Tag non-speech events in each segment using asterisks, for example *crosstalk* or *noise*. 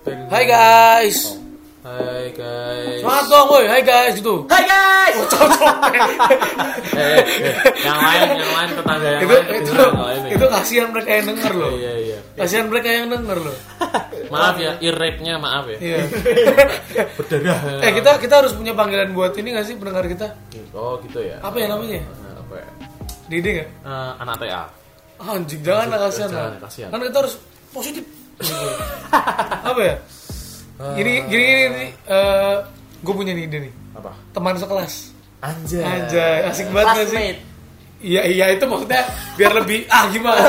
Hai guys. Hai guys. Semangat dong, woi. Hai guys gitu. Hai guys. *laughs* Eh, eh, yang lain, yang lain tetangga yang itu lain. itu lain ya. itu kasihan mereka yang denger loh. Iya iya. Kasihan mereka yang denger loh. *laughs* Maaf ya, irrate-nya maaf ya. Iya. *laughs* Berdarah. eh kita kita harus punya panggilan buat ini gak sih pendengar kita? Oh gitu ya. Apa ya namanya? Eh, Apa ya? Dede nggak? Eh, anak TA. Ah, anjing jangan lah kasihan lah. Jangan, kasihan. Kan kita harus positif. Apa ya? Gini gini gini, gini gue punya nih ide nih. Apa? Teman sekelas. Anjay. Anjay, asik banget gak sih? Iya iya itu maksudnya biar lebih ah gimana?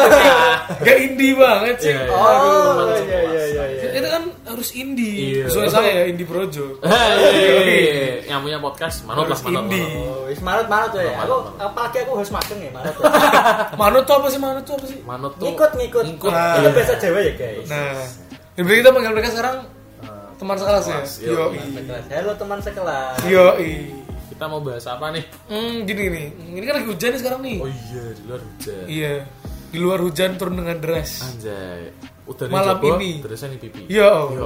Gak indie banget sih. Iya, iya. Oh iya iya iya iya. Harus indie. Iya. Sesuai saya ya indie projo. Hei, yang punya podcast manut lah manut. indie. Oh, wis manut manut ya. Aku apalagi aku harus makan ya manut. *laughs* Manut tuh apa sih manut tuh apa sih? Manut tuh Ngikut ngikut. Ngikut. Ah. Itu bahasa Jawa ya guys. Nah, jadi kita panggil mereka sekarang teman sekelas ya. Yo. Halo teman sekelas. yo Kita mau bahas apa nih? Hmm, gini nih. Ini kan lagi hujan nih sekarang nih. Oh iya, di luar hujan. Iya. Di luar hujan turun dengan deras. Anjay. Udah Malam Jabo, ini. Terusnya nih pipi. Ya Allah.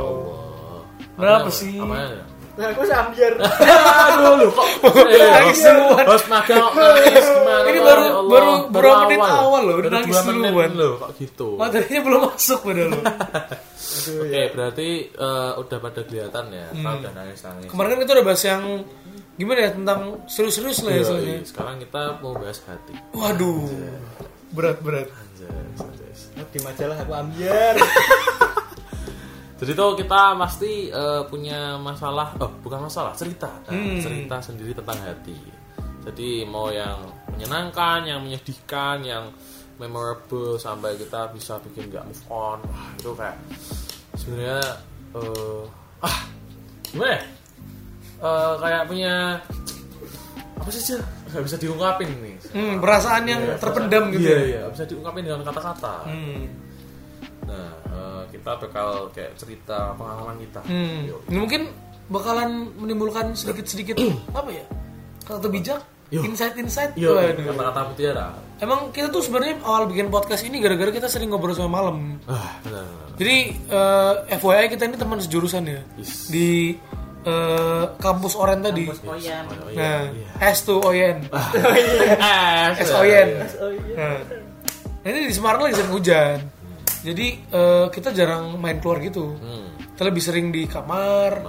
Ya Allah. Sih? Apanya? Nah, aku sambiar. *laughs* Aduh lu kok Nangis duluan. Bos magang kok nangis gimana? Ini baru- ya Allah. baru berapa menit awal loh, udah Baru nangis duluan. loh kok gitu. Materinya belum masuk padahal. *laughs* Oke, berarti eh, udah pada kelihatan ya. Kita udah nangis-nangis. Kemarin kan kita udah bahas yang gimana ya tentang serius-serius lah ya soalnya. Sekarang kita mau bahas hati. Waduh. Berat-berat. Anjay, anjay. Di majalah aku ambiar. *laughs* Jadi tuh kita pasti eh, punya masalah, oh bukan masalah, cerita, Hmm. cerita sendiri tentang hati. Jadi mau yang menyenangkan, yang menyedihkan, yang memorable sampai kita bisa bikin gak move on, wah itu kayak sebenarnya eh, ah gimana? ya? Eh, kayak punya apa sih Cil? Gak bisa diungkapin nih. Hmm, perasaan yang terpendam gitu. Iya ya. iya, bisa diungkapin dengan kata-kata. Hmm. Nah, eh, kita bakal kayak cerita pengalaman kita. Hmm. Ini mungkin bakalan menimbulkan sedikit-sedikit *clears throat* apa ya? Kata bijak, Yo. insight-insight. Yo, kata-kata mutiara. Emang kita tuh sebenarnya awal bikin podcast ini gara-gara kita sering ngobrol sama malam. Ah, benar, benar. Jadi eh, FYI kita ini teman sejurusan ya Is. di eh, kampus Oren tadi. Kampus Oyan. Oh, Nah, iya. S to Oyen. Eh, S Oyen. Oh iya. Nah, *laughs* nah, ini di Semarang lagi sering hujan. Jadi eh, kita jarang main keluar gitu. Hmm, Kita lebih sering di kamar,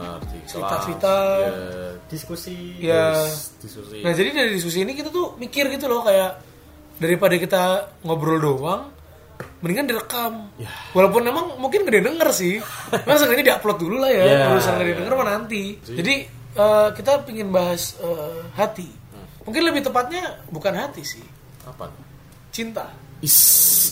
cerita-cerita. Diskusi. Ya. diskusi. Nah jadi dari diskusi ini kita tuh mikir gitu loh kayak daripada kita ngobrol doang, mendingan direkam. Ya. Walaupun emang mungkin gak denger sih, memang sengaja diupload dulu lah ya. Urusan gak ya. denger mah nanti. Jadi eh, kita pingin bahas eh, hati. Hmm. Mungkin lebih tepatnya bukan hati sih, Apa? cinta. Is,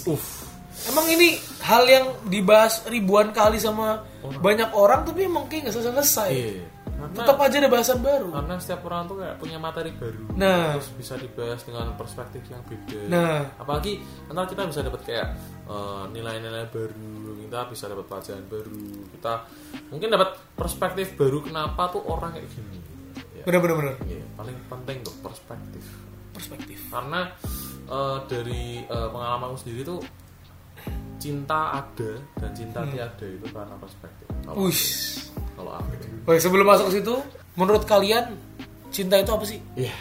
uff. Emang ini hal yang dibahas ribuan kali sama banyak orang tapi emang kayak gak selesai. Iya. Karena, Tetap aja ada bahasan baru. karena setiap orang tuh kayak punya materi baru. Nah. Terus bisa dibahas dengan perspektif yang beda. Nah. Apalagi nanti kita bisa dapat kayak eh, nilai-nilai baru, kita bisa dapat pelajaran baru, kita mungkin dapat perspektif baru kenapa tuh orang kayak gini. Ya. Bener-bener. Iya, paling penting tuh perspektif. Perspektif. Karena eh, dari eh, pengalamanku sendiri tuh cinta ada dan cinta tiada itu karena perspektif. Hmm. Wih. Kalau aku. Oke, sebelum masuk ke situ, menurut kalian cinta itu apa sih? Iya.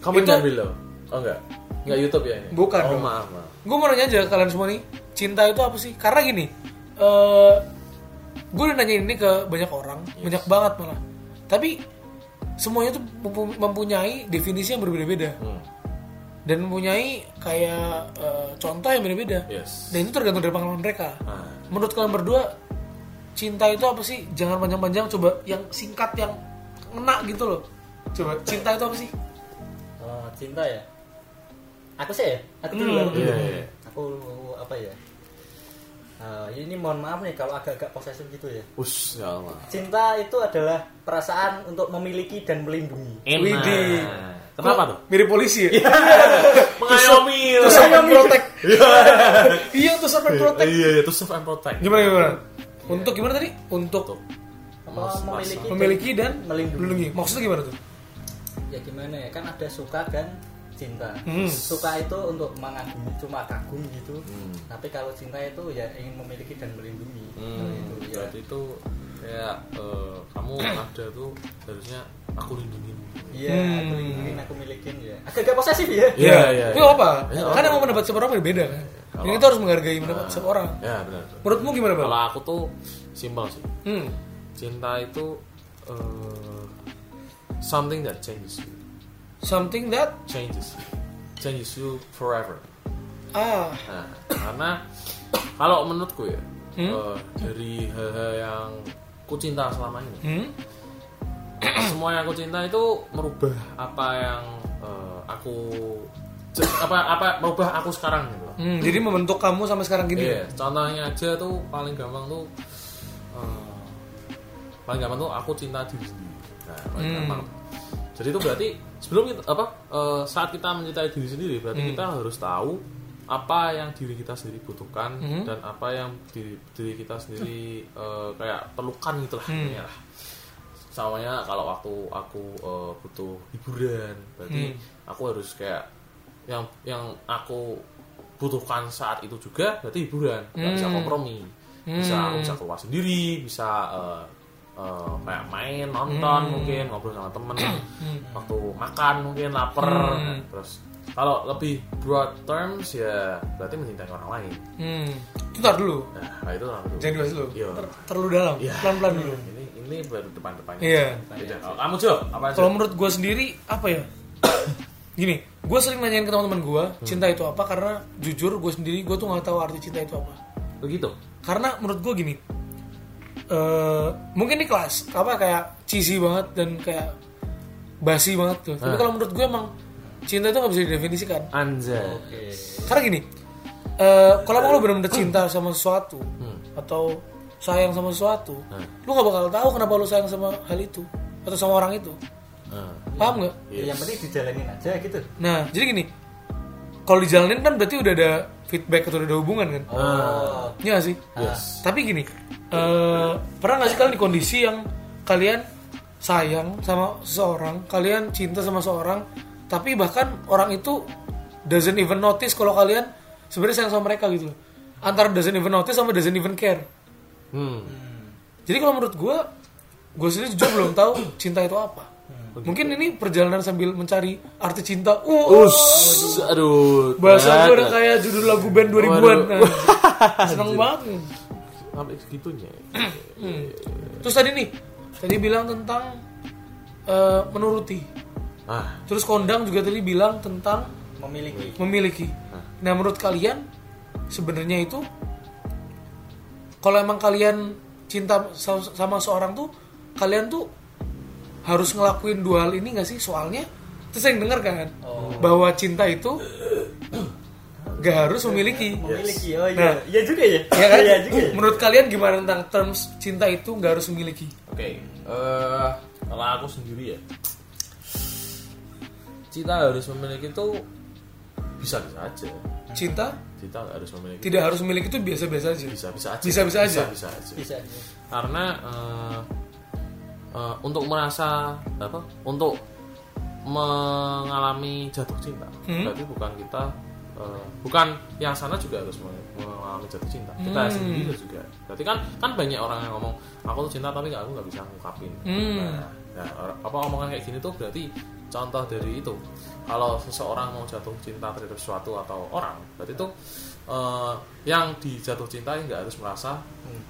Komen Itu- below. Oh enggak. Enggak YouTube ya ini. Bukan Oh, dong. maaf, maaf. Gue mau nanya aja ke kalian semua nih, cinta itu apa sih? Karena gini, eh gue udah nanya ini ke banyak orang, banyak banget malah. Tapi semuanya tuh mempu- mempunyai definisi yang berbeda-beda Hmm. dan mempunyai kayak eh, contoh yang beda-beda. Yes. Dan itu tergantung dari pengalaman mereka. Nah, Menurut kalian berdua, cinta itu apa sih? Jangan panjang-panjang, coba yang singkat, yang ngena gitu loh. Coba cinta itu apa sih? Oh, cinta ya. Aku sih ya. Aku dulu. Hmm. aku dulu. Iya, iya. Aku apa ya? Eh, ini mohon maaf nih kalau agak-agak posesif gitu ya. us ya Allah. Cinta itu adalah perasaan untuk memiliki dan melindungi. Widih. Kenapa tuh? Mirip polisi ya? *laughs* Mengayomi. To serve and protect. iya, to serve and protect. Iya, and protect. Gimana gimana? Untuk gimana tadi? Untuk Mas- memiliki, memiliki dan melindungi. melindungi. Maksudnya gimana tuh? Ya gimana ya? Kan ada suka dan cinta. Hmm. Suka itu untuk mengagumi, cuma kagum gitu. Hmm. Tapi kalau cinta itu ya ingin memiliki dan melindungi. Hmm, Gitu, ya. berarti itu kayak eh, kamu *clears throat* ada tuh harusnya aku lindungin Iya, Hmm. aku ingin aku milikin ya. Agak-agak posesif ya. Iya, iya, Tapi iya. apa? Iya, kan apa? emang pendapat setiap orang berbeda kan. Kalau- Ini kita harus menghargai pendapat setiap orang. ya benar benar. Menurutmu gimana bang? kalau aku tuh simpel sih Hmm. cinta itu eh, something that changes you Something that changes changes you forever ah Nah, karena kalau menurutku ya Hmm? eh, dari hal-hal yang ku cinta selama ini hmm? *clears throat* semua yang aku cinta itu merubah apa yang eh, aku apa apa merubah aku sekarang gitu Hmm, jadi membentuk kamu sampai sekarang gini. Iya, ya? contohnya aja tuh paling gampang tuh eh, paling gampang tuh aku cinta diri sendiri. Nah, paling Hmm. gampang. Jadi itu berarti sebelum kita apa eh, saat kita mencintai diri sendiri berarti Hmm. kita harus tahu apa yang diri kita sendiri butuhkan Hmm. dan apa yang diri, diri kita sendiri eh, kayak perlukan gitulah Hmm. lah. Samanya kalau waktu aku eh, butuh hiburan, berarti Hmm. aku harus kayak yang yang aku butuhkan saat itu juga berarti hiburan nggak bisa Hmm. kompromi bisa Hmm. aku bisa keluar sendiri bisa eh, eh, kayak main nonton Hmm. mungkin ngobrol sama temen Hmm. waktu makan mungkin lapar Hmm. terus kalau lebih broad terms ya berarti mencintai orang lain Hmm. Itu ntar dulu. nah itu lah itu Jangan dibahas dulu. Iya. Ter- terlalu dalam. Iya. Pelan-pelan dulu. ini ini baru depan depannya Iya. kalau kamu Jo apa Kalau menurut gue sendiri apa ya? *coughs* Gini, gue sering nanyain ke teman-teman gue, Hmm. cinta itu apa? Karena jujur gue sendiri gue tuh nggak tahu arti cinta itu apa. begitu Karena menurut gue gini, eh mungkin di kelas apa kayak cheesy banget dan kayak basi banget tuh. Tapi kalau menurut gue emang cinta itu nggak bisa didefinisikan. anjay Oke. Karena gini, eh kalau emang lo benar-benar cinta sama sesuatu Hmm. atau sayang sama sesuatu, Hmm. lu nggak bakal tahu kenapa lu sayang sama hal itu atau sama orang itu. Nah, Paham nggak? Ya, Yang penting dijalanin aja gitu. Nah, jadi gini, kalau dijalanin kan berarti udah ada feedback atau udah ada hubungan kan? Oh. Iya sih? yes Tapi gini, eh, pernah nggak sih kalian di kondisi yang kalian sayang sama seseorang, kalian cinta sama seseorang, tapi bahkan orang itu doesn't even notice kalau kalian sebenarnya sayang sama mereka gitu loh. Antara doesn't even notice sama doesn't even care. hmm. Jadi kalau menurut gue, gue sendiri jujur belum tahu cinta itu apa. Mungkin ini perjalanan sambil mencari arti cinta. Uh, Us, aduh. bahasa gue udah kayak judul lagu band 2000-an. Waduh. *laughs* Nah, Seneng banget. sampai segitunya. Hmm. Terus tadi nih, tadi bilang tentang eh, menuruti. Ah, Terus kondang juga tadi bilang tentang Memiliki. memiliki. Nah, menurut kalian sebenarnya itu kalau emang kalian cinta sama, seorang tuh, kalian tuh harus ngelakuin dua hal ini gak sih? Soalnya terus yang denger kan bahwa cinta itu gak harus memiliki. Memiliki. Oh iya. Nah. Iya juga ya. Ya kan? *laughs* Iya juga. ya? Menurut kalian gimana tentang terms cinta itu gak harus memiliki? oke. Eh, kalau aku sendiri ya, cinta harus memiliki itu bisa bisa aja. Cinta Cinta nggak harus memiliki. tidak harus memiliki itu biasa-biasa aja. Bisa bisa aja. Bisa-bisa aja. Bisa, bisa aja. Bisa. Karena eh, eh, untuk merasa apa? Untuk mengalami jatuh cinta, Hmm. berarti bukan kita eh, bukan yang sana juga harus mengalami jatuh cinta. Kita Hmm. sendiri juga. Berarti kan kan banyak orang yang ngomong aku tuh cinta tapi nggak aku nggak bisa ngungkapin. Hmm. Nah, nah, apa omongan kayak gini tuh berarti contoh dari itu. Kalau seseorang mau jatuh cinta terhadap sesuatu atau orang, berarti itu eh, yang dijatuh cinta nggak harus merasa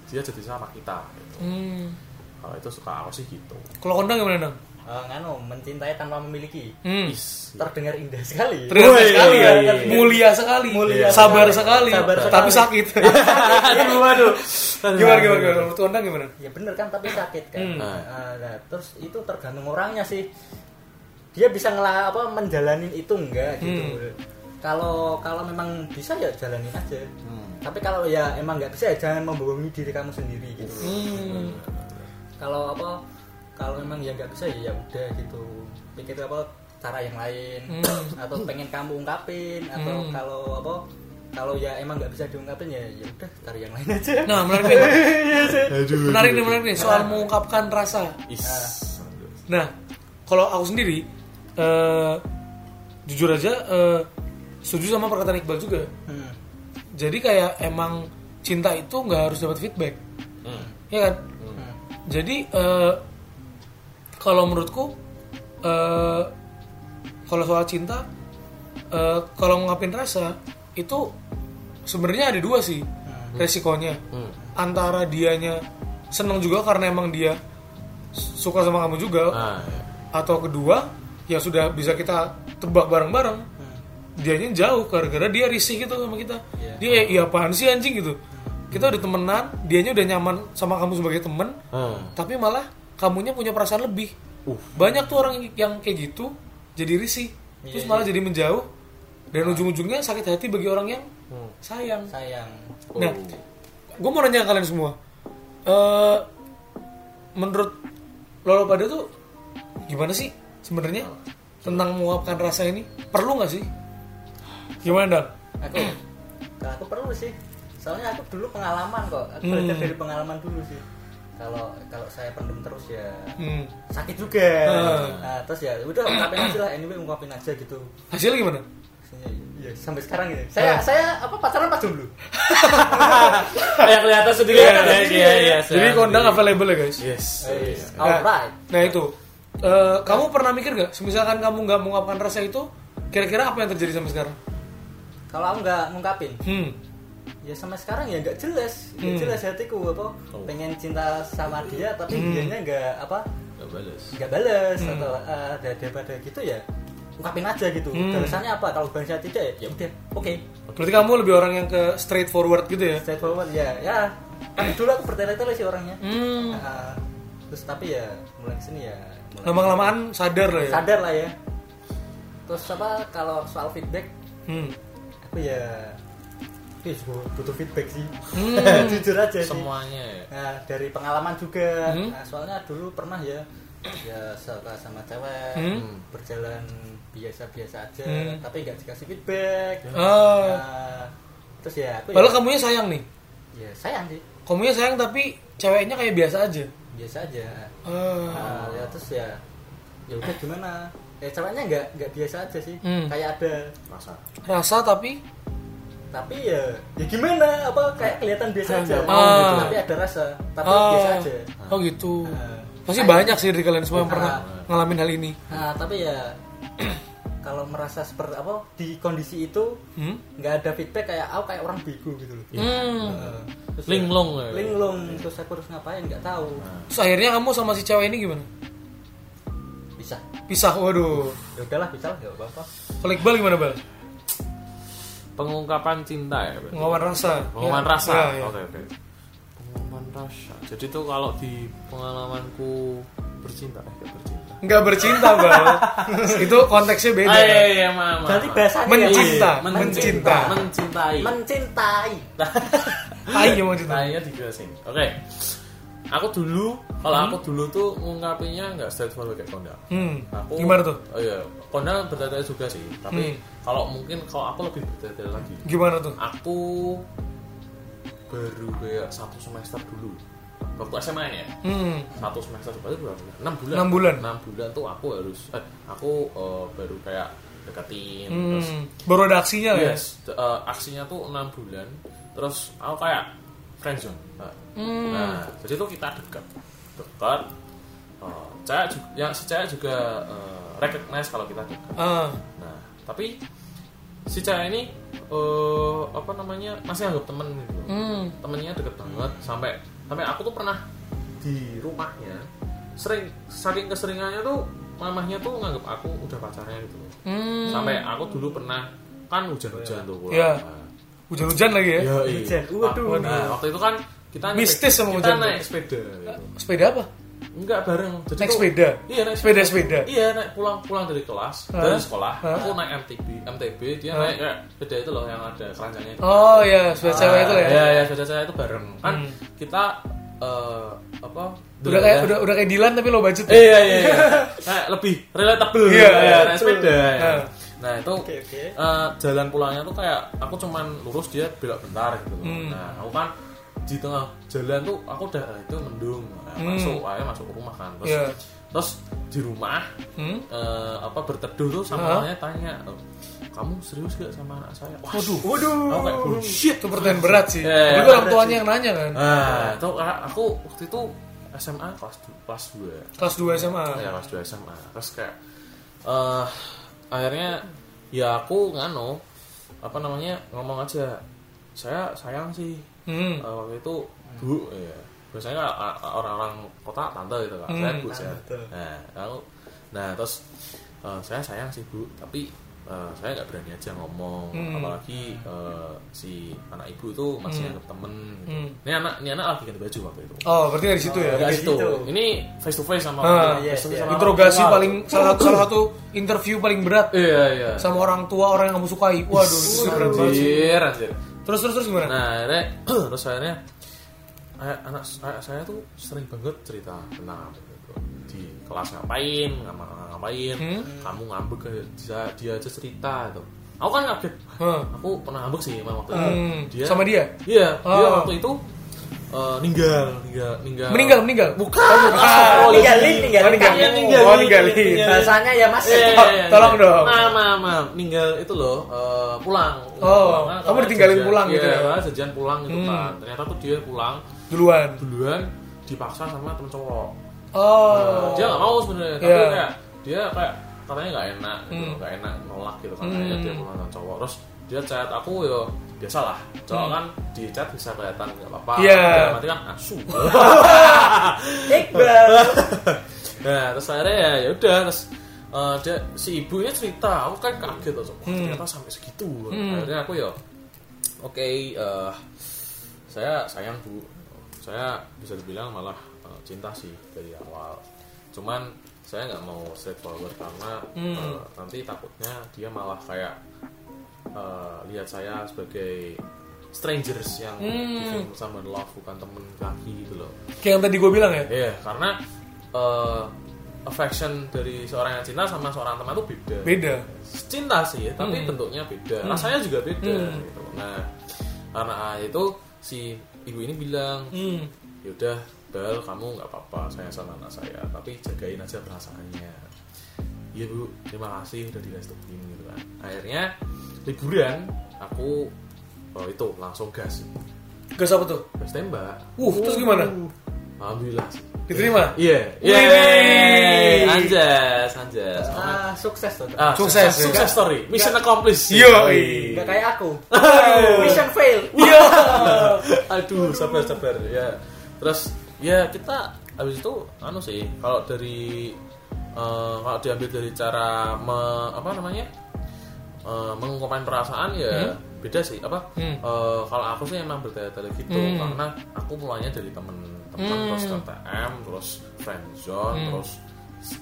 dia jadi sama kita. Gitu. Hmm. Kalau itu suka aku sih gitu. Kalau kondang gimana dong? Eh, nganu mencintai tanpa memiliki. Hmm. Terdengar indah sekali. Woi, sekali ya, iya, iya. mulia sekali, Mulia sabar sekali. sekali, Sabar tapi sekali. sakit. *laughs* aduh, aduh. gimana gimana gimana? Menurut kondang gimana? Ya bener kan tapi sakit kan. Hmm. Eh, nah, terus itu tergantung orangnya sih. Dia bisa ngela apa menjalanin itu enggak gitu. Hmm. Kalau kalau memang bisa ya jalanin aja. Hmm. Tapi kalau ya emang nggak bisa ya jangan membohongi diri kamu sendiri gitu. Hmm. Kalau apa kalau memang ya nggak bisa ya ya udah gitu. Pikir apa cara yang lain Hmm. atau pengen kamu ungkapin atau Hmm. kalau apa kalau ya emang nggak bisa diungkapin ya ya udah cari yang lain aja. Nah menarik nih, Aduh. menarik nih, menarik nih soal mengungkapkan rasa. Is. Nah, kalau aku sendiri, eh, jujur aja, eh, setuju sama perkataan Iqbal juga. Hmm. Jadi kayak emang cinta itu nggak harus dapat feedback, Hmm. ya kan? Hmm. Jadi eh, kalau menurutku eh, kalau soal cinta eh, kalau ngungkapin rasa itu sebenarnya ada dua sih resikonya. Hmm. Antara dianya seneng juga karena emang dia suka sama kamu juga Nah, ya. atau kedua yang sudah bisa kita tebak bareng-bareng dianya jauh gara-gara dia risih gitu sama kita Iya. dia ya apaan sih anjing gitu kita udah temenan dianya udah nyaman sama kamu sebagai temen Ah. tapi malah kamunya punya perasaan lebih Uh. banyak tuh orang yang kayak gitu jadi risih terus Iya, malah jadi menjauh dan ujung-ujungnya sakit hati bagi orang yang Hmm. sayang sayang Nah, Oh. gue mau nanya ke kalian semua. Eh, menurut Lolo pada tuh gimana sih sebenarnya tentang menguapkan rasa ini? Perlu nggak sih? Gimana Dal? aku aku perlu sih soalnya aku dulu pengalaman kok aku Hmm. belajar dari pengalaman dulu sih kalau kalau saya pendem terus ya Hmm. sakit juga Hmm. nah, terus ya udah ungkapin aja lah anyway ungkapin aja gitu Hasilnya gimana? Maksudnya, iya, sampai sekarang ini saya saya apa pacaran pas jomblo *laughs* ya kelihatan sendiri ya Iya, ya. iya. Jadi kondang available ya guys. Yes. Yes. iya. Nah, alright Nah itu, Eh, kamu pernah mikir gak? Misalkan kamu nggak menguapkan rasa itu, kira-kira apa yang terjadi sampai sekarang? kalau aku nggak ngungkapin Hmm. ya sampai sekarang ya nggak jelas nggak Hmm. jelas hatiku apa Oh. pengen cinta sama dia tapi Hmm. dianya nggak apa Gak balas. nggak balas Hmm. atau uh, daripada gitu ya ungkapin aja gitu Hmm. balasannya apa kalau balasannya tidak ya udah oke Berarti kamu lebih orang yang ke straightforward gitu ya? straightforward ya ya kan dulu aku bertele-tele sih orangnya Hmm. Nah, terus tapi ya mulai ke sini ya Lama-lamaan sadar lah ya. sadar lah ya terus apa kalau soal feedback Hmm. aku ya Ih, butuh feedback sih Hmm. *laughs* jujur aja sih Semuanya ya. Nah, dari pengalaman juga. Hmm. Nah, soalnya dulu pernah ya ya suka sama cewek, Hmm. berjalan biasa-biasa aja, Hmm. tapi nggak dikasih feedback. Oh. Nah, terus ya aku Padahal ya, kamunya sayang nih. ya sayang sih, Kamunya sayang tapi ceweknya kayak biasa aja. biasa aja. Ah. Nah, ya terus ya ya udah gimana? Ya ceweknya nggak nggak biasa aja sih, Hmm. kayak ada Masa. Rasa tapi tapi ya ya gimana apa kayak kelihatan biasa aja Ah. tapi ada rasa tapi Ah. biasa aja Oh gitu. Nah, Pasti kayak- banyak sih dari kalian semua yang pernah Ah. ngalamin hal ini. Nah, tapi ya kalau merasa seperti apa di kondisi itu Hmm? nggak ada feedback kayak aku kayak orang bego gitu loh. Hmm. Nah, terus Linglung ya. ya, linglung terus aku harus ngapain nggak tahu. Terus akhirnya kamu sama si cewek ini gimana? Bisa. Pisah, waduh. Ya udahlah bisa lah nggak apa-apa. Kalau Iqbal gimana, Bal? Pengungkapan cinta ya. berarti? Pengalaman rasa. Pengalaman Ya. rasa. Ya, ya. Oke oke. Pengalaman rasa. Jadi tuh kalau di pengalamanku bercinta, eh bercinta. Nggak bercinta, Bal. *laughs* Itu konteksnya beda. Ah, iya iya maaf. Berarti bahasanya Mencinta, ya, mencinta. mencintai. mencintai. *laughs* Tai ya mau cinta. Tanya dijelasin. Oke. Aku dulu, kalau aku dulu tuh ngungkapinnya nggak straightforward kayak Konda. Hmm. Aku Gimana tuh? Oh iya, Konda bertele juga sih. Tapi Hmm. kalau mungkin kalau aku lebih bertele lagi. Gimana tuh? Aku baru kayak satu semester dulu. Waktu SMA ya. Hmm. Satu semester berarti berapa? bulan? Enam bulan. Enam bulan. Enam bulan tuh aku harus, eh, aku eh, baru kayak deketin. Terus Hmm. Baru ada aksinya ya? Yes, t- eh, aksinya tuh enam bulan. Terus aku kayak friendzone. Nah, Hmm. nah, jadi tuh kita dekat, dekat. Eh, cewek juga, yang si cewek juga eh, recognize kalau kita dekat. Ah. Nah, tapi si cewek ini eh apa namanya masih anggap temen gitu. Hmm. Temennya deket banget sampai sampai aku tuh pernah di rumahnya sering saking keseringannya tuh mamahnya tuh nganggap aku udah pacarnya gitu loh. Hmm. Sampai aku dulu pernah kan hujan-hujan tuh pulang. Iya. Nah, Hujan-hujan lagi ya? Iya, iya. Hujan. Waduh. Nah, waktu itu kan kita naik- Mistis sama kita hujan. naik sepeda gitu. Sepeda apa? Enggak bareng. Jadi Naik sepeda? Iya, naik Sepeda-sepeda? Iya, naik pulang pulang dari kelas, Hah? dari sekolah. Hah? Aku naik MTB, MTB dia Hah? naik kayak sepeda itu loh yang ada keranjangnya itu. Oh ya, sepeda cewek itu lah ya? Iya, iya, sepeda cewek itu bareng. Kan Hmm. kita eh apa? Udah kayak udah udah kayak Dilan tapi lo budget. Iya, iya, iya. *laughs* Kayak lebih relatable. Iya, ya, iya, naik sepeda. ya. Nah, itu Oke, oke. eh, jalan pulangnya tuh kayak aku cuman lurus dia belok bentar gitu loh. Hmm. Nah, aku kan di tengah jalan tuh aku udah "Ah, itu mendung Nah, Hmm. masuk akhirnya masuk ke rumah kan terus Iya. terus di rumah Hmm? eh, apa berteduh tuh sama mamanya tanya "Oh, kamu serius gak sama anak saya Wah, Waduh. Waduh. aku kayak bullshit Itu pertanyaan berat sih. Tapi iya. orang tuanya yang nanya kan. nah itu aku waktu itu SMA kelas kelas 2 Kelas 2 SMA. ya kelas 2 SMA terus kayak eh akhirnya ya aku ngano apa namanya ngomong aja saya sayang sih Hmm. Eh, waktu itu bu ya biasanya orang-orang kota tante gitu kan saya Hmm. bu saya nah aku nah terus eh, saya sayang sih bu tapi eh, saya nggak berani aja ngomong Hmm. apalagi eh, si anak ibu itu masih Hmm. anggap temen gitu. Hmm. ini anak ini anak lagi ganti baju waktu itu Oh, berarti dari situ ya. Nggak Dari situ. situ. Ini face to face sama Ah, orang. yes, face to face sama Interogasi orang tua. paling salah satu salah satu interview paling berat Iya iya. sama orang tua orang yang kamu sukai. Waduh, itu berat banget anjir. Terus terus terus gimana? Nah, akhirnya *clears throat* terus akhirnya eh, anak saya, saya tuh sering banget cerita tentang gitu. di kelas ngapain, ngapa- ngapain, Hmm. kamu ngambek kayak dia, dia aja cerita itu. Aku kan kaget. Hah. Aku pernah ngambek sih waktu Hmm, itu. Dia sama dia? Iya, dia Oh. waktu itu eh, ninggal, ninggal, ninggal. Meninggal, meninggal. Bukan. Ah, Oh, ninggalin, ninggalin. Oh, ninggalin. Oh, ninggalin. Bahasanya ya mas. Iya, iya, To- iya, tolong iya. dong. Maaf, maaf, maaf. Ninggal itu loh, eh, pulang. Oh, Karena- kamu ditinggalin janjian- pulang gitu iya, ya? karena janjian pulang gitu Hmm. kan. Ternyata tuh dia pulang Duluan. duluan dipaksa sama temen cowok. Oh. Nah, dia nggak mau sebenarnya, tapi Iya. kayak dia kayak katanya nggak enak, gitu, Hmm. nggak enak nolak gitu katanya Hmm. dia pulang sama cowok. Terus dia chat aku yo biasalah, cowok Hmm. kan di chat bisa kelihatan nggak apa-apa. Dalam arti kan asu. Iqbal. *laughs* nah terus akhirnya ya ya udah terus eh, dia si ibunya cerita aku kan kaget Wah, Hmm. ternyata sampai segitu Hmm. akhirnya aku ya oke eh, saya sayang bu saya bisa dibilang malah eh, cinta sih dari awal cuman saya nggak mau straightforward karena Hmm. eh, nanti takutnya dia malah kayak eh, lihat saya sebagai strangers yang Hmm. someone love bukan temen lagi gitu loh Kayak yang tadi gue bilang ya. Iya, karena uh, affection dari seorang yang cinta sama seorang teman itu beda. Beda. Cinta sih, tapi Hmm. bentuknya beda. Hmm. Rasanya juga beda. Hmm. Gitu. Nah, karena itu si ibu ini bilang, Hmm. yaudah, Bel, kamu nggak apa-apa, saya sama anak saya, tapi jagain aja perasaannya. Iya bu, terima kasih udah direstuin gitu kan. Akhirnya liburan, aku oh, itu langsung gas, Gas apa tuh? gas tembak. Uh, terus gimana? Alhamdulillah. Diterima? Iya. Iya. Anjas, anjas. Ah, sukses tuh. Ah, Sukses, sukses, sukses story. Mission accomplished. Yo. Gak kayak aku. *laughs* Mission fail. Iya. *laughs* Aduh, sabar sabar ya. Terus ya kita habis itu anu sih, kalau dari eh, kalau diambil dari cara me- apa namanya? Eh, mengungkapkan perasaan ya beda sih apa Hmm. eh, kalau aku sih emang bertele-tele gitu Hmm. karena aku mulainya dari temen-temen Hmm. terus ke TM terus friendzone Hmm. terus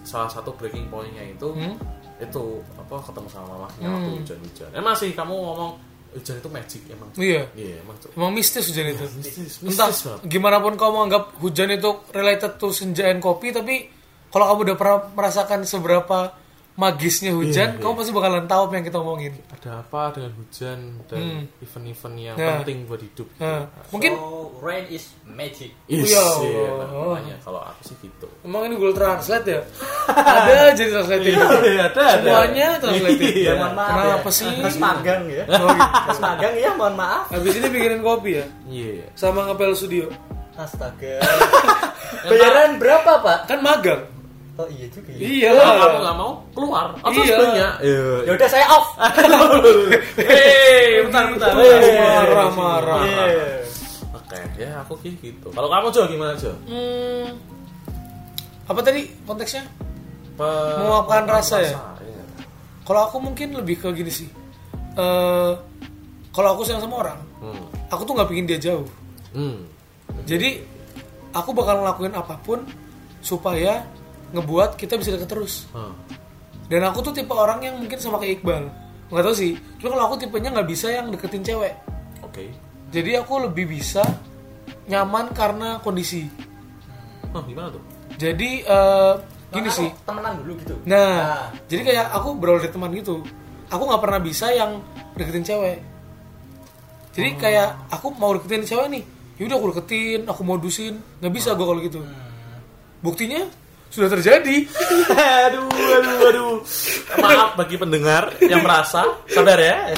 salah satu breaking pointnya itu Hmm. itu apa ketemu sama mamahnya Hmm. waktu hujan-hujan emang sih kamu ngomong hujan itu magic emang Iya. iya emang tuh Emang mistis hujan itu. mistis Entah mistis banget gimana pun kamu anggap hujan itu related to senja and kopi, tapi kalau kamu udah pernah merasakan seberapa magisnya hujan, Iya, kamu iya. pasti bakalan tahu apa yang kita omongin. ada apa dengan hujan dan Hmm. event-event yang Nah. penting buat hidup gitu. Nah, mungkin So, rain is magic. Yes, Ya iya, Allah. makanya kalau aku sih gitu emang ini Google Translate ya? ada jadi translating. Iya, ada, ada. Semuanya. Iya. Ya, mohon maaf Kenapa ya. sih? Mas magang ya. Oh, gitu. Mas magang ya, mohon maaf. Habis ini bikinin kopi ya? iya Sama ngepel studio. Astaga. *laughs* Bayaran berapa, Pak? Kan magang. Oh iya juga ya. Iya. kalau kamu nggak mau keluar atau Iya. sebenarnya iya Ya udah saya off. *laughs* Hei, bentar, bentar. Itu Hei, marah-marah. Iya. Oke, ya aku kayak gitu. Kalau kamu Jo gimana Jo? Hmm, apa tadi konteksnya? Pe- Meluapkan rasa ya? iya. Kalau aku mungkin lebih ke gini sih. Eh, kalau aku sayang sama orang, Hmm. aku tuh nggak pingin dia jauh. Hmm. Jadi aku bakal ngelakuin apa pun supaya ngebuat kita bisa deket terus. Hmm. Dan aku tuh tipe orang yang mungkin sama kayak Iqbal. Nggak tahu sih. Cuma kalau aku tipenya nggak bisa yang deketin cewek. Oke. Jadi aku lebih bisa nyaman karena kondisi. Oh, gimana tuh? Jadi eh, gini Makanya sih. Temenan dulu gitu. Nah, jadi kayak aku berawal dari teman gitu. Aku nggak pernah bisa yang deketin cewek. Jadi kayak aku mau deketin cewek nih, yaudah aku deketin, aku modusin, nggak bisa gue kalau gitu. Buktinya sudah terjadi. *laughs* aduh, aduh, aduh. Maaf bagi pendengar yang merasa. Sabar ya.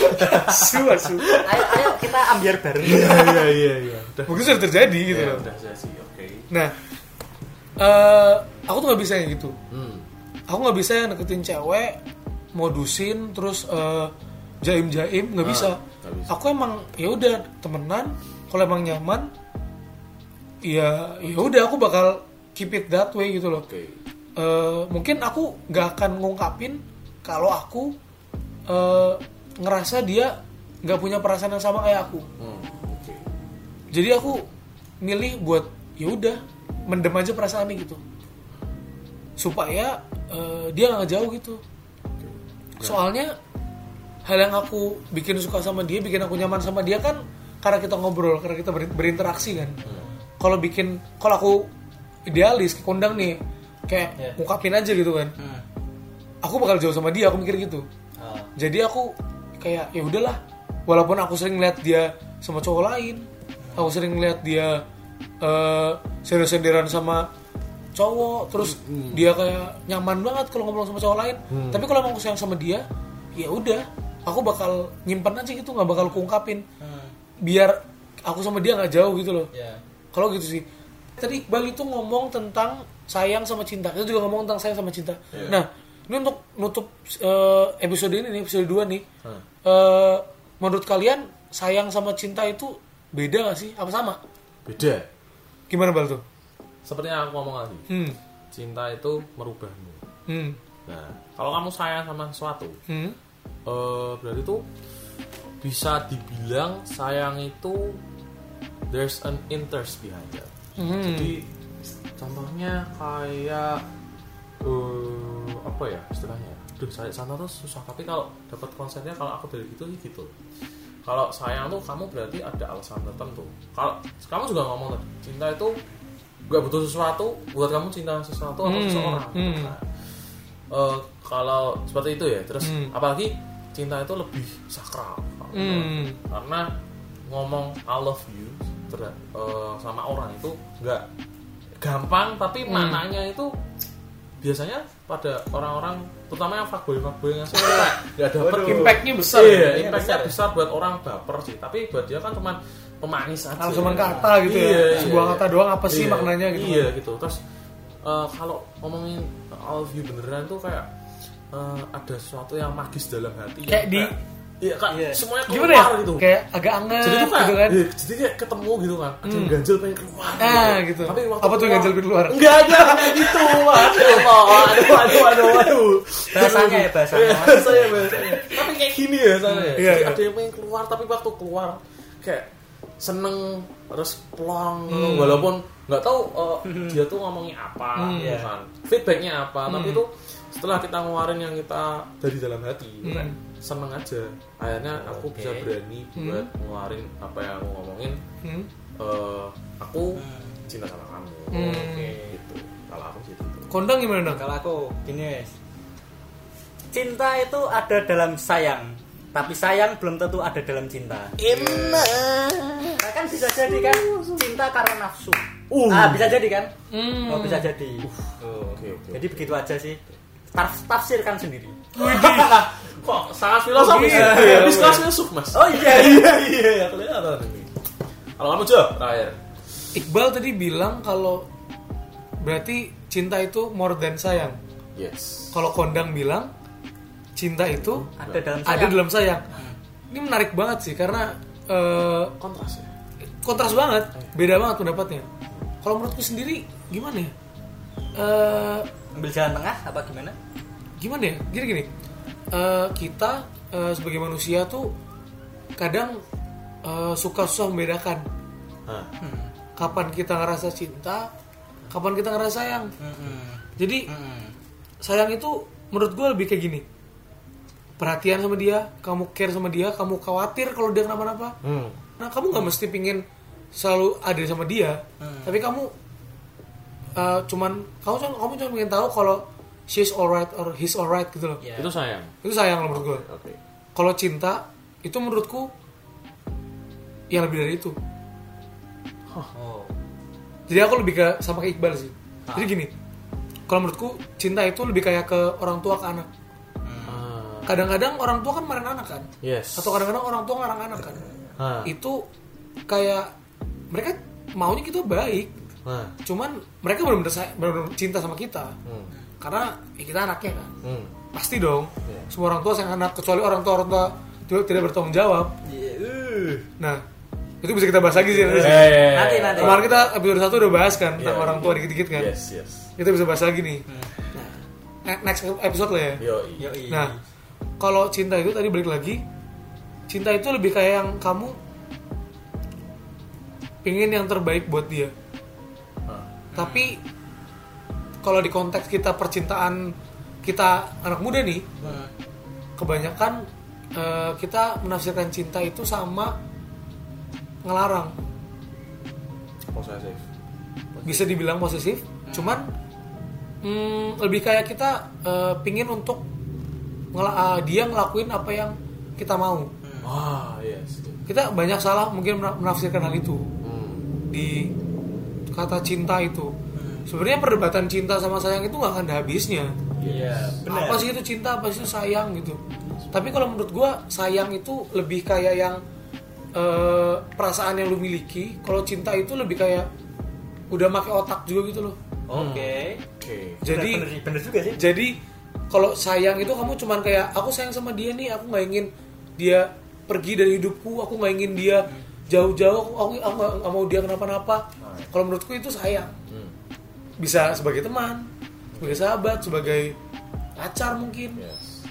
Asu, asu. Ayo, ayo kita ambiar bareng. Iya, iya, iya, iya. Udah. Buktinya sudah terjadi gitu Ya, loh. udah sih. Oke. Nah, eh aku tuh nggak bisa yang gitu Hmm. aku nggak bisa yang deketin cewek modusin terus eh, jaim jaim nggak bisa. nggak bisa. aku emang ya udah temenan kalau emang nyaman ya ya udah aku bakal keep it that way gitu loh Oke. Eh, mungkin aku nggak akan ngungkapin kalau aku eh, ngerasa dia nggak punya perasaan yang sama kayak aku Hmm. Oke. jadi aku milih buat ya udah mendem aja perasaannya gitu supaya eh, dia nggak jauh gitu soalnya hal yang aku bikin suka sama dia bikin aku nyaman sama dia kan karena kita ngobrol karena kita ber- berinteraksi kan kalau bikin kalau aku idealis kondang nih. Kayak Iya. ungkapin aja gitu kan. Hmm. aku bakal jauh sama dia aku mikir gitu. Oh. jadi aku kayak ya udahlah. Walaupun aku sering lihat dia sama cowok lain aku sering lihat dia eh sender-senderan sama cowok terus dia kayak nyaman banget kalau ngobrol sama cowok lain. Tapi kalau emang aku sayang sama dia ya udah. Aku bakal nyimpan aja gitu nggak bakal kuungkapin Hmm. biar aku sama dia nggak jauh gitu loh. Ya. kalau gitu sih tadi Iqbal itu ngomong tentang sayang sama cinta kita juga ngomong tentang sayang sama cinta nah ini untuk nutup eh, episode ini nih episode 2 nih Hmm. Eh, menurut kalian sayang sama cinta itu beda gak sih apa sama Beda. gimana Bal tuh Seperti yang aku ngomong tadi. hmm Cinta itu merubahmu. hmm Nah, kalau kamu sayang sama sesuatu, hmm eh berarti itu bisa dibilang sayang itu there's an interest behind it. Hmm. Jadi contohnya kayak eh apa ya istilahnya? Duh, saya sana tuh susah. Tapi kalau dapat konsepnya kalau aku dari gitu sih gitu. Kalau sayang tuh kamu berarti ada alasan tertentu. Kalau kamu juga ngomong tadi, cinta itu gak butuh sesuatu buat kamu cinta sesuatu atau Hmm, seseorang. hmm. Nah, eh, kalau seperti itu ya, terus Hmm. apalagi cinta itu lebih sakral Hmm. karena ngomong I love you ter- eh, sama orang itu nggak gampang tapi Hmm. maknanya itu biasanya pada orang-orang terutama yang fuckboy fuckboy yang suka nggak dapet Waduh. gitu. Impactnya besar iya ya? impactnya besar ya? besar buat orang baper sih tapi buat dia kan cuma pemanis aja cuma kata gitu ya, Iya, sebuah iya, kata doang apa sih Iya, maknanya gitu iya kan? gitu terus eh, kalau ngomongin I love you beneran tuh kayak eh, ada sesuatu yang magis dalam hati Kayak di- iya kak Iya. semuanya keluar gimana ya? gitu. Kayak agak anget jadi tuh kayak gitu kan? iya, jadi kayak ketemu gitu kan ada yang ganjel pengen keluar Ah, gitu. tapi waktu Apa tuh yang ganjel pengen keluar? enggak enggak enggak gitu aduh aduh aduh aduh aduh Bahasanya ya, bahasanya. Iya, bahasanya. bahasanya tapi kayak gini ya sana ya Iya, iya. ada yang pengen keluar tapi waktu keluar kayak seneng terus plong. Hmm. walaupun nggak tahu eh, dia tuh ngomongin apa Hmm. gitu kan. Feedbacknya apa tapi itu setelah kita ngeluarin yang kita dari dalam hati Hmm. kayak seneng aja akhirnya aku Oke. bisa berani buat ngeluarin apa yang aku ngomongin Hmm. eh, aku cinta sama kamu Hmm. oke gitu kalau aku gitu kondang gimana dong Kalau aku gini guys. Cinta itu ada dalam sayang, tapi sayang belum tentu ada dalam cinta. Nah, kan bisa jadi kan cinta karena nafsu. Uh. Ah, bisa jadi kan? Hmm. Oh, bisa jadi. Tuh. Oke, oke, Jadi begitu aja sih. Taf- tafsirkan sendiri. *laughs* kok sangat filosofis Oh, ya iya. habis kelas masuk mas. Oh iya. *laughs* iya iya iya kelihatan ini. Kalau kamu Jo terakhir. Iqbal tadi bilang kalau berarti cinta itu more than sayang. Yes. Kalau kondang bilang cinta itu Ada dalam ada sayang. dalam sayang. Ini menarik banget sih karena eh, kontras ya? kontras banget beda banget pendapatnya. Kalau menurutku sendiri gimana ya? Eh, Ambil jalan tengah apa gimana? gimana ya? Gini gini Eh, kita eh, sebagai manusia tuh kadang eh, suka susah membedakan. Hah. kapan kita ngerasa cinta kapan kita ngerasa sayang. Jadi sayang itu menurut gue lebih kayak gini. Perhatian sama dia kamu care sama dia kamu khawatir kalau dia kenapa-napa. Hmm. nah kamu nggak mesti pingin selalu ada sama dia. Tapi kamu eh, cuman kamu cuma kamu cuma pengen tahu kalau she's alright or he's alright gitu loh. Ya. itu sayang. Itu sayang loh menurut gue oke kalau cinta itu menurutku yang lebih dari itu. Oh. jadi aku lebih ke sama kayak Iqbal sih. Jadi gini kalau menurutku cinta itu lebih kayak ke orang tua ke anak. Ah, kadang-kadang orang tua kan marah anak kan? Yes. Atau kadang-kadang orang tua ngarang anak kan? Hah. itu kayak mereka maunya kita baik. Nah. cuman mereka benar-benar cinta sama kita. Hmm. Karena ya kita anaknya kan Hmm. pasti dong Iya. semua orang tua sayang anak kecuali orang tua orang tua tidak, tidak bertanggung jawab Iya, uh. nah itu bisa kita bahas lagi sih nanti. Eh. Nanti, nanti. kemarin kita episode satu udah bahas kan tentang Iya, orang iya. tua dikit-dikit kan Yes, yes. kita bisa bahas lagi nih nah, next episode lah ya Yo. Yoi. Nah, kalau cinta itu tadi balik lagi, cinta itu lebih kayak yang kamu pingin yang terbaik buat dia. Ah. Tapi kalau di konteks kita percintaan kita anak muda nih, Hmm. kebanyakan eh, kita menafsirkan cinta itu sama ngelarang. Posesif. Bisa dibilang posesif, cuman mm, lebih kayak kita eh, pingin untuk ngela- eh, dia ngelakuin apa yang kita mau. Ah, yes. kita banyak salah mungkin mena- menafsirkan hal itu Hmm. di kata cinta itu sebenarnya perdebatan cinta sama sayang itu nggak akan ada habisnya Iya, benar. apa sih itu cinta apa sih itu sayang gitu tapi kalau menurut gua sayang itu lebih kayak yang eh, perasaan yang lu miliki kalau cinta itu lebih kayak udah pakai otak juga gitu loh Oke. Oke. jadi bener, bener, bener juga sih. jadi kalau sayang itu kamu cuman kayak aku sayang sama dia nih aku nggak ingin dia pergi dari hidupku aku nggak ingin dia jauh-jauh aku aku, aku nggak- mau dia kenapa-napa kalau menurutku itu sayang Hmm. Bisa sebagai teman sebagai sahabat sebagai pacar mungkin Yes.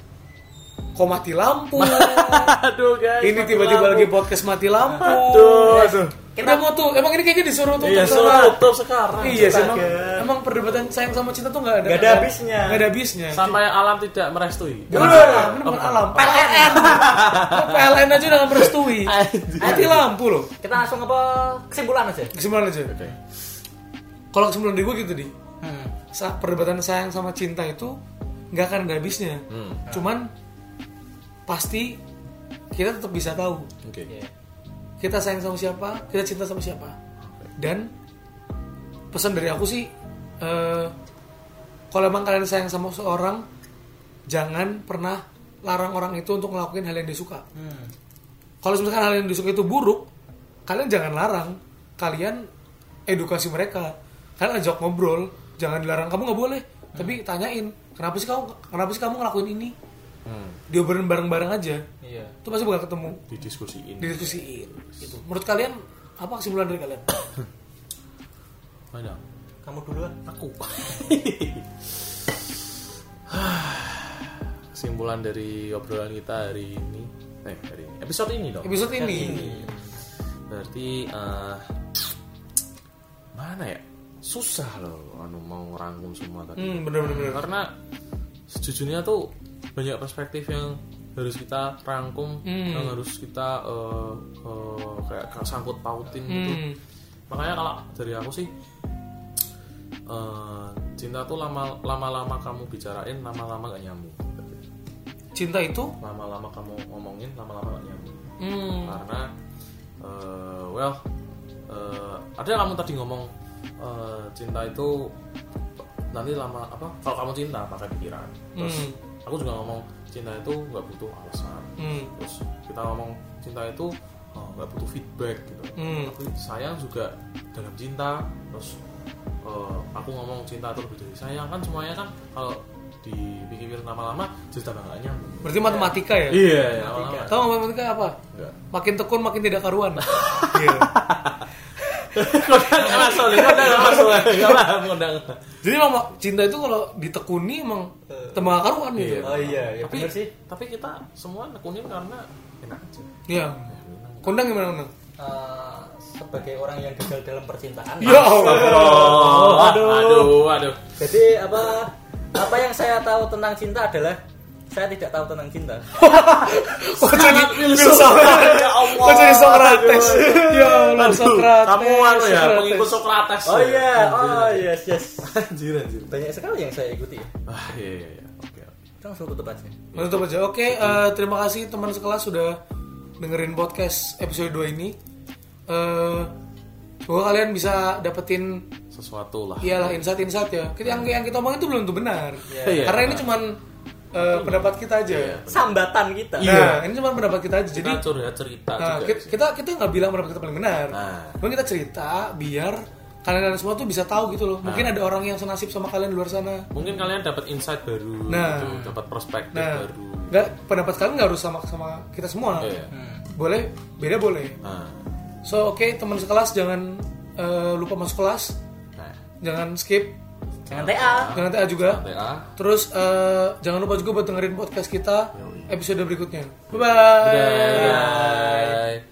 kok mati lampu *laughs* Aduh, guys. ini tiba-tiba lagi podcast mati lampu Aduh, aduh. kita mau tuh emang ini kayaknya disuruh tutup Iya, sama- suruh tutup sekarang. iya sih emang, emang perdebatan sayang sama cinta tuh nggak ada Nggak ada habisnya. nggak ada habisnya Sampai alam tidak merestui. Bukan alam, ini bukan alam. PLN. PLN aja udah nggak merestui. *laughs* Mati lampu loh. Kita langsung apa kesimpulan aja. Kesimpulan aja. Oke. Kalau kesimpulan dari gue gitu di. Hmm. Sa- perdebatan sayang sama cinta itu nggak akan ada habisnya. Hmm. Cuman pasti kita tetap bisa tahu Oke. Iya. kita sayang sama siapa, kita cinta sama siapa. Dan pesan dari aku sih, eh, kalau emang kalian sayang sama seorang, jangan pernah larang orang itu untuk ngelakuin hal yang dia suka. Hmm. kalau misalkan hal yang disuka itu buruk kalian jangan larang kalian edukasi mereka kalian ajak ngobrol jangan dilarang kamu nggak boleh tapi tanyain kenapa sih kamu kenapa sih kamu ngelakuin ini Hmm. diobrolin bareng-bareng aja Iya. itu pasti bakal ketemu Didiskusiin. didiskusiin gitu menurut kalian apa kesimpulan dari kalian *coughs* Mana? Kamu duluan. Aku. *coughs* Kesimpulan dari obrolan kita hari ini, eh hari ini, episode ini dong. episode ini Berarti eh, mana ya? Susah loh, anu mau rangkum semua tadi. hmm bener bener bener Karena sejujurnya tuh banyak perspektif yang harus kita rangkum, Hmm. yang harus kita eh, eh, kayak sangkut pautin gitu. Hmm. Makanya kalau dari aku sih eh, cinta tuh lama lama-lama kamu bicarain, lama-lama gak nyambung. cinta itu Lama-lama kamu ngomongin, lama-lama gak nyambung. hmm, Karena eh, well eh, ada yang kamu tadi ngomong eh, cinta itu nanti lama apa? Kalau kamu cinta pakai pikiran. Terus Hmm. aku juga ngomong cinta itu nggak butuh alasan. hmm, Terus kita ngomong cinta itu oh, nggak butuh feedback gitu. Hmm. Tapi sayang juga dalam cinta. Terus eh, aku ngomong cinta itu lebih dari sayang kan semuanya kan kalau dipikir lama-lama nggak nyambung. berarti matematika ya Iya, lama-lama. tahu nggak matematika apa Enggak. makin tekun makin tidak karuan *laughs* Iya. Kodang langsung kodang langsung. Kodang. jadi emang cinta itu kalau ditekuni emang tembak karuan gitu Iya. Oh iya, ya Tapi sih. tapi kita semua nekunin karena enak aja. Iya. Kondang gimana kondang? Eh, sebagai orang yang gagal dalam percintaan. Ya Allah. Oh, aduh, aduh, aduh. Jadi apa apa yang saya tahu tentang cinta adalah saya tidak tahu tentang cinta. *laughs* Kok jadi filsuf. Ya Allah. Kok jadi Socrates? Ya Allah Aduh, Socrates. Kamu anu ya, pengikut Socrates. Oh ya. iya, oh yes yes. Anjir, anjir. Banyak sekali yang saya ikuti. ya. Ah, iya, iya, iya. Oke. oke. Kita langsung tutup aja. Menutup aja. Oke, eh, terima kasih teman sekelas sudah dengerin podcast episode 2 ini. Eh semoga kalian bisa dapetin Sesuatu lah. iyalah insight-insight ya. Kita yang yang kita omongin itu belum tentu benar. Iya. Karena ini cuman eh, pendapat kita aja. Iya. Sambatan kita. Nah, ini cuma pendapat kita aja. Jadi Kita curhat cerita Nah, juga kita, kita kita nggak bilang pendapat kita paling benar. Nah. Cuma kita cerita biar kalian semua tuh bisa tahu gitu loh. Mungkin Nah. ada orang yang senasib sama kalian di luar sana. mungkin kalian dapat insight baru Nah. gitu, dapat perspektif Nah, baru nggak pendapat kalian nggak harus sama sama kita semua. Iya. Boleh, beda boleh. nah, So oke teman sekelas jangan eh, lupa masuk kelas, nah. jangan skip, Jangan TA. jangan TA juga. TA Terus eh, jangan lupa juga buat dengerin podcast kita episode berikutnya. Bye bye. Bye.